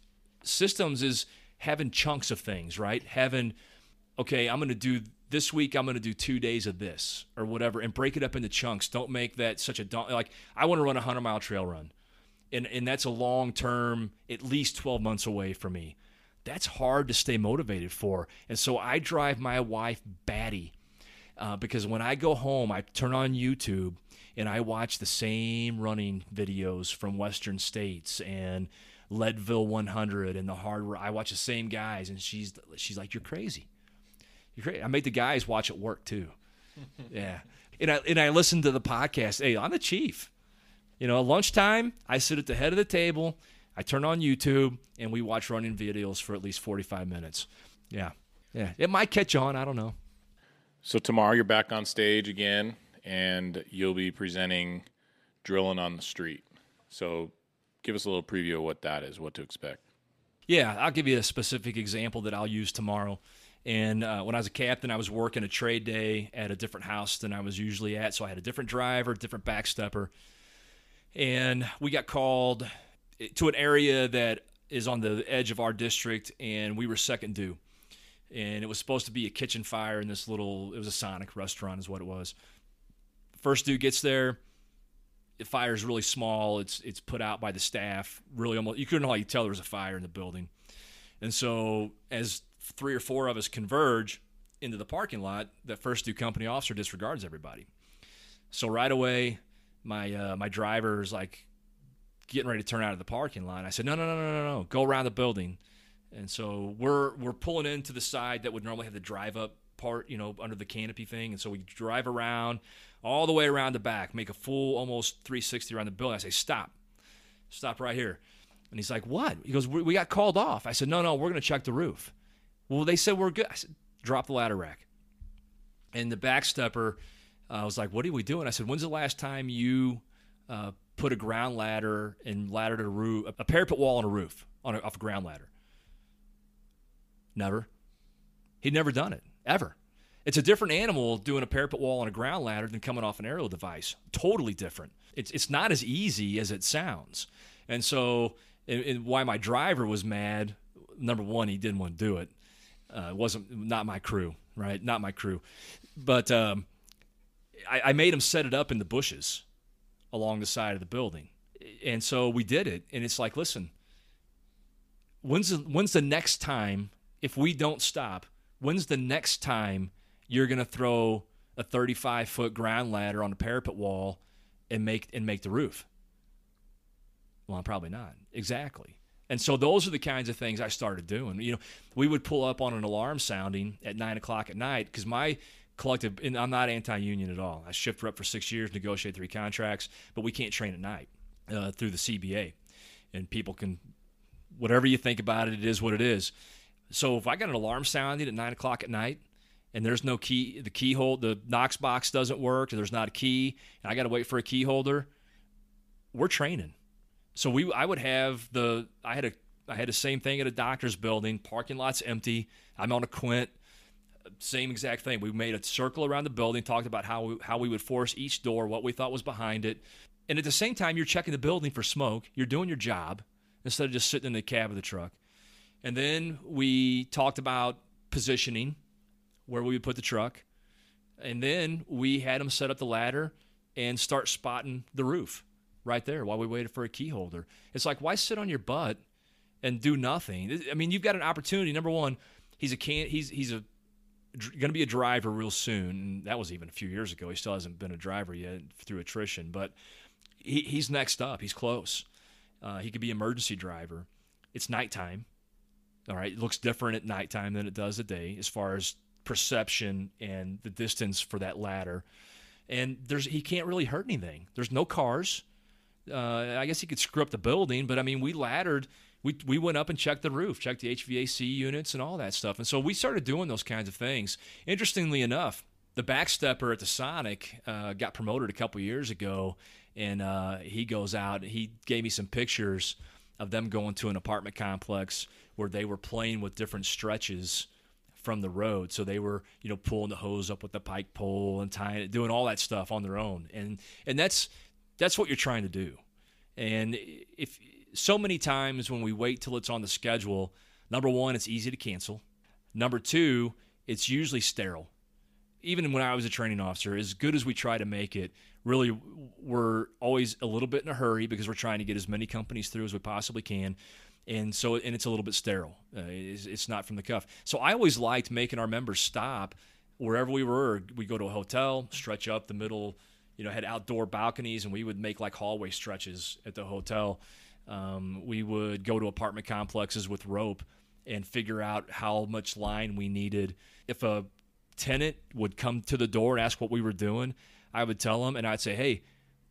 systems, is having chunks of things, right? Having, okay, I'm going to do this week. I'm going to do two days of this or whatever, and break it up into chunks. Don't make that such a like. I want to run a hundred mile trail run, and and that's a long term, at least 12 months away for me that's hard to stay motivated for. And so I drive my wife batty uh, because when I go home, I turn on YouTube and I watch the same running videos from Western States and Leadville 100 and the hard. I watch the same guys, and she's she's like, "You're crazy. You're crazy." I make the guys watch it work too. yeah, and I and I listen to the podcast. Hey, I'm the chief. You know, at lunchtime, I sit at the head of the table I turn on YouTube and we watch running videos for at least 45 minutes. Yeah. Yeah. It might catch on. I don't know. So tomorrow you're back on stage again and you'll be presenting Drilling on the Street. So give us a little preview of what that is, what to expect. Yeah, I'll give you a specific example that I'll use tomorrow. And uh, when I was a captain, I was working a trade day at a different house than I was usually at. So I had a different driver, different backstepper. And we got called to an area that is on the edge of our district, and we were second due. And it was supposed to be a kitchen fire in this little, it was a Sonic restaurant, is what it was. First dude gets there. The fire is really small. It's it's put out by the staff. Really, almost you couldn't hardly tell there was a fire in the building. And so, as three or four of us converge into the parking lot, that first due company officer disregards everybody. So right away, my uh, my driver is like, getting ready to turn out of the parking lot. I said, no, no, no, no, no, no, go around the building. And so we're we're pulling into the side that would normally have the drive up part, you know, under the canopy thing. And so we drive around all the way around the back, make a full almost 360 around the building. I say, stop, stop right here. And he's like, what? He goes, we got called off. I said, no, no, we're going to check the roof. Well, they said we're good. I said, drop the ladder rack. And the backstepper uh, was like, what are we doing? I said, when's the last time you uh, put a ground ladder and laddered a roof, a parapet wall on a roof on a, off a ground ladder? Never. He'd never done it, ever. It's a different animal doing a parapet wall on a ground ladder than coming off an aerial device. Totally different. It's, it's not as easy as it sounds. And so, and, and why my driver was mad, number one, he didn't want to do it. Uh, wasn't not my crew, right? Not my crew. But um, I, I made him set it up in the bushes along the side of the building. And so we did it. And it's like, listen, when's the, when's the next time, if we don't stop, when's the next time you're to throw a 35 foot ground ladder on a parapet wall and make and make the roof? Well, probably not. Exactly. And so those are the kinds of things I started doing. You know, we would pull up on an alarm sounding at nine o'clock at night because my collective, and I'm not anti-union at all. I shift rep for six years, negotiate three contracts, but we can't train at night uh, through the CBA, and people can, whatever you think about it, it is what it is. So if I got an alarm sounding at nine o'clock at night, and there's no key, the keyhole, the Knox box doesn't work, there's not a key, and I got to wait for a key holder, we're training. So we, I would have the, I had a, I had the same thing at a doctor's building. Parking lot's empty. I'm on a quint same exact thing. We made a circle around the building, talked about how we, how we would force each door, what we thought was behind it, and at the same time, you're checking the building for smoke. You're doing your job instead of just sitting in the cab of the truck. And then we talked about positioning, where we would put the truck, and then we had them set up the ladder and start spotting the roof right there while we waited for a key holder. It's like why sit on your butt and do nothing? I mean, you've got an opportunity. Number one, he's a can he's he's a going to be a driver real soon. And that was even a few years ago. He still hasn't been a driver yet through attrition, but he, he's next up. He's close. Uh, he could be emergency driver. It's nighttime. All right, it looks different at nighttime than it does at day as far as perception and the distance for that ladder. And there's he can't really hurt anything. There's no cars. Uh, I guess he could screw up the building, but I mean, we laddered we, we went up and checked the roof, checked the HVAC units and all that stuff. And so we started doing those kinds of things. Interestingly enough, the backstepper at the Sonic uh, got promoted a couple years ago, and uh, he goes out. He gave me some pictures of them going to an apartment complex where they were playing with different stretches from the road. So they were, you know, pulling the hose up with the pike pole and tying it, doing all that stuff on their own. And and that's that's what you're trying to do. And if so many times when we wait till it's on the schedule, number one, it's easy to cancel. Number two, it's usually sterile. Even when I was a training officer, as good as we try to make it, really we're always a little bit in a hurry because we're trying to get as many companies through as we possibly can. And so, and it's a little bit sterile. Uh, it's, it's not from the cuff. So I always liked making our members stop wherever we were. We go to a hotel, stretch up the middle, you know, had outdoor balconies, and we would make like hallway stretches at the hotel um, we would go to apartment complexes with rope and figure out how much line we needed. If a tenant would come to the door and ask what we were doing, I would tell them and I'd say, "Hey,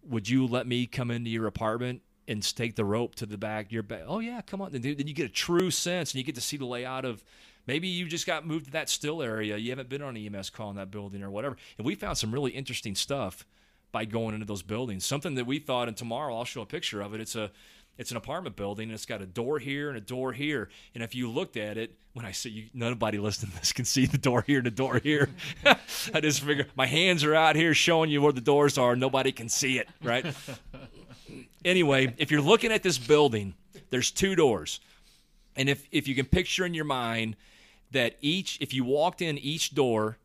would you let me come into your apartment and take the rope to the back your back?" Oh yeah, come on. Then you get a true sense and you get to see the layout of maybe you just got moved to that still area. You haven't been on an EMS call in that building or whatever. And we found some really interesting stuff by going into those buildings. Something that we thought, and tomorrow I'll show a picture of it. It's a it's an apartment building and it's got a door here and a door here. And if you looked at it, when I say you, nobody listening to this can see the door here and the door here. I just figure my hands are out here showing you where the doors are. Nobody can see it, right? anyway, if you're looking at this building, there's two doors. And if, if you can picture in your mind that each, if you walked in each door,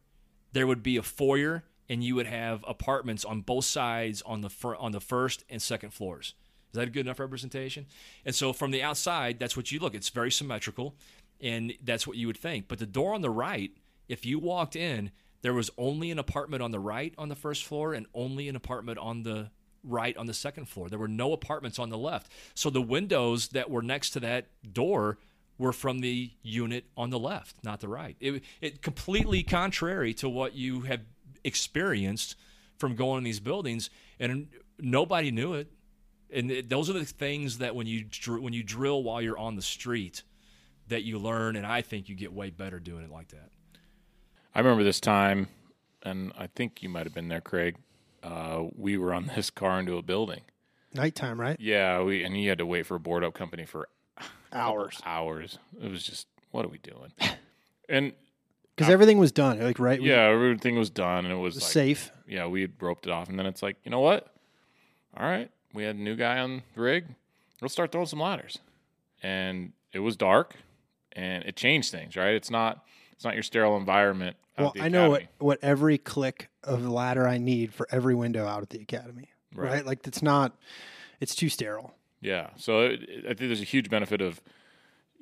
there would be a foyer and you would have apartments on both sides on the fir- on the first and second floors. Is that a good enough representation? And so from the outside, that's what you look. It's very symmetrical, and that's what you would think. But the door on the right, if you walked in, there was only an apartment on the right on the first floor and only an apartment on the right on the second floor. There were no apartments on the left. So the windows that were next to that door were from the unit on the left, not the right. It, it completely contrary to what you have experienced from going in these buildings, and nobody knew it. And it, those are the things that when you dr- when you drill while you're on the street, that you learn, and I think you get way better doing it like that. I remember this time, and I think you might have been there, Craig. Uh, we were on this car into a building. Nighttime, right? Yeah, we and you had to wait for a board up company for Hours. hours. It was just, what are we doing? and Because uh, everything was done. Like, right? We- yeah, everything was done, and it was like, safe. yeah, we had roped it off, and then it's like, you know what? All right, we had a new guy on the rig. We'll start throwing some ladders, and it was dark, and it changed things. Right? It's not, it's not your sterile environment. Well, I know what, what every click of the ladder I need for every window out at the academy. Right. Right. Like, it's not, it's too sterile. Yeah. So it- I think there's a huge benefit of,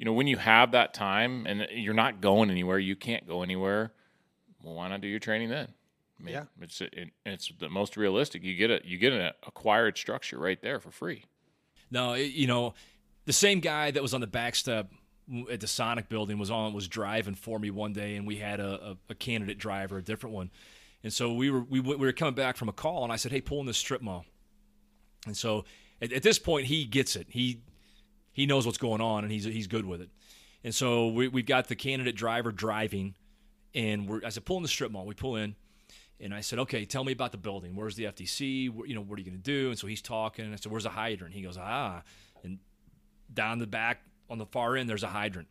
you know, when you have that time and you're not going anywhere, you can't go anywhere. Well, why not do your training then? I mean, Yeah. It's it, it's the most realistic. You get a you get an acquired structure right there for free. No, it, you know, the same guy that was on the back step at the Sonic building was on was driving for me one day, and we had a, a, a candidate driver, a different one, and so we were we, we were coming back from a call, and I said, "Hey, pull in this strip mall," and so at, at this point he gets it. He he knows what's going on, and he's he's good with it, and so we we've got the candidate driver driving, and we're I said, "Pull in the strip mall." We pull in. And I said, okay, tell me about the building. Where's the FDC? Wh- You know, what are you going to do? And so he's talking. And I said, where's the hydrant? He goes, ah. And down the back on the far end, there's a hydrant,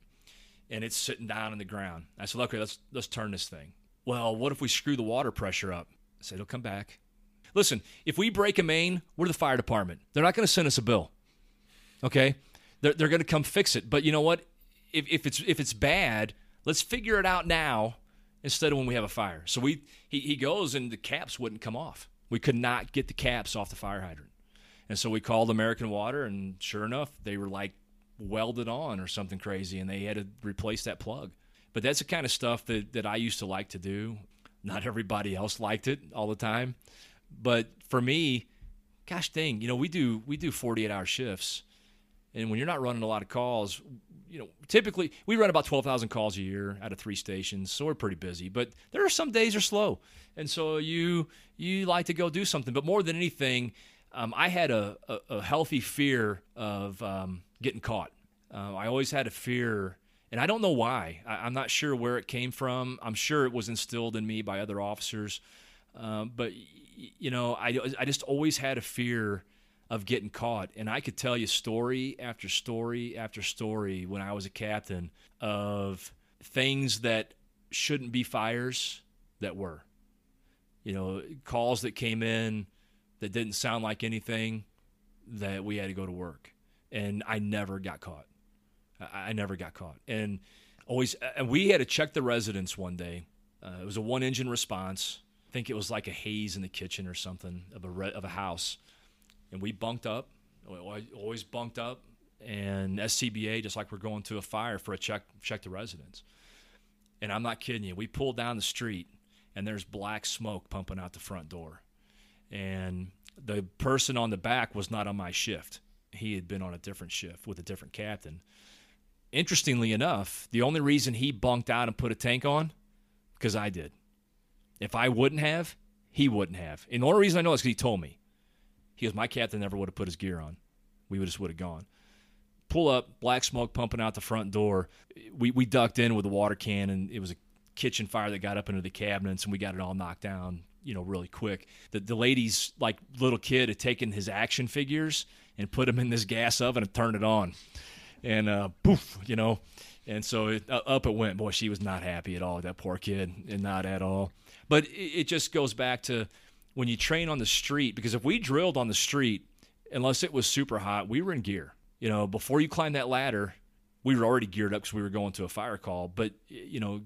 and it's sitting down in the ground. I said, okay, let's let's turn this thing. Well, what if we screw the water pressure up? I said, it'll come back. Listen, if we break a main, we're the fire department. They're not going to send us a bill. Okay, they're they're going to come fix it. But you know what? If if it's if it's bad, let's figure it out now instead of when we have a fire. So we he, he goes and the caps wouldn't come off. We could not get the caps off the fire hydrant. And so we called American Water and sure enough, they were like welded on or something crazy and they had to replace that plug. But that's the kind of stuff that, that I used to like to do. Not everybody else liked it all the time. But for me, gosh dang, you know, we do we do 48 hour shifts. And when you're not running a lot of calls, you know, typically we run about 12,000 calls a year out of three stations, so we're pretty busy. But there are some days are slow, and so you you like to go do something. But more than anything, um, I had a, a, a healthy fear of um, getting caught. Uh, I always had a fear, and I don't know why. I, I'm not sure where it came from. I'm sure it was instilled in me by other officers, um, but you know, I I just always had a fear of getting caught. And I could tell you story after story after story when I was a captain of things that shouldn't be fires that were. You know, calls that came in that didn't sound like anything that we had to go to work. And I never got caught. I, never got caught. And always, and we had to check the residence one day. Uh, it was a one engine response. I think it was like a haze in the kitchen or something of a re- of a house and we bunked up. Always bunked up, and SCBA just like we're going to a fire for a check check the residence. And I'm not kidding you. We pulled down the street, and there's black smoke pumping out the front door, and the person on the back was not on my shift. He had been on a different shift with a different captain. Interestingly enough, the only reason he bunked out and put a tank on, because I did. If I wouldn't have, he wouldn't have. And the only reason I know is because he told me. He goes, my captain never would have put his gear on. We just would have gone. Pull up, black smoke pumping out the front door. We we ducked in with a water can, and it was a kitchen fire that got up into the cabinets, and we got it all knocked down, you know, really quick. The the lady's like little kid had taken his action figures and put them in this gas oven and turned it on, and uh, poof, you know. And so it, uh, up it went. Boy, she was not happy at all. That poor kid, and not at all. But it, it just goes back to when you train on the street, because if we drilled on the street, unless it was super hot, we were in gear. You know, before you climb that ladder, we were already geared up because we were going to a fire call. But you know,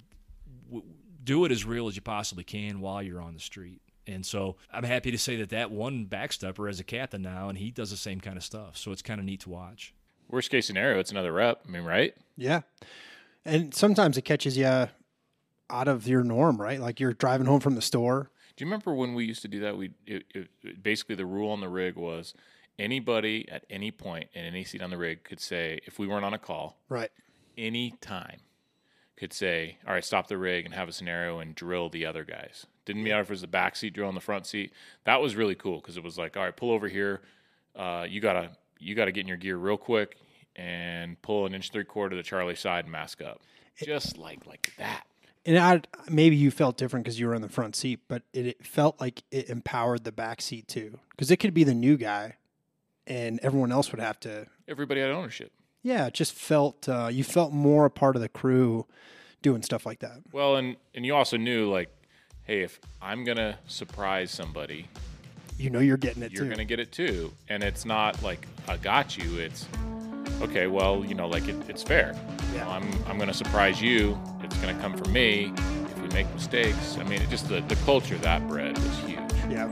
w- do it as real as you possibly can while you're on the street. And so I'm happy to say that that one backstepper as a captain now, and he does the same kind of stuff. So it's kind of neat to watch. Worst case scenario, it's another rep. I mean, right? Yeah. And sometimes it catches you out of your norm, right? Like you're driving home from the store. Do you remember when we used to do that? We it, it, basically the rule on the rig was anybody at any point in any seat on the rig could say if we weren't on a call, Right. any time could say, "All right, stop the rig and have a scenario and drill the other guys." Didn't matter if it was the back seat drill in the front seat. That was really cool because it was like, "All right, pull over here. Uh, you gotta you gotta get in your gear real quick and pull an inch three quarter to the Charlie side and mask up." Just like like that. And I maybe you felt different because you were in the front seat, but it, it felt like it empowered the back seat too, because it could be the new guy, and everyone else would have to. Everybody had ownership. Yeah, it just felt uh, you felt more a part of the crew doing stuff like that. Well, and and you also knew like, hey, if I'm gonna surprise somebody, You know you're getting it you're too. gonna get it too, and it's not like I got you. It's okay. Well, you know, like it, it's fair. You know, I'm I'm gonna surprise you. It's gonna come from me. If we make mistakes, I mean, it just the the culture that bred was huge. yeah,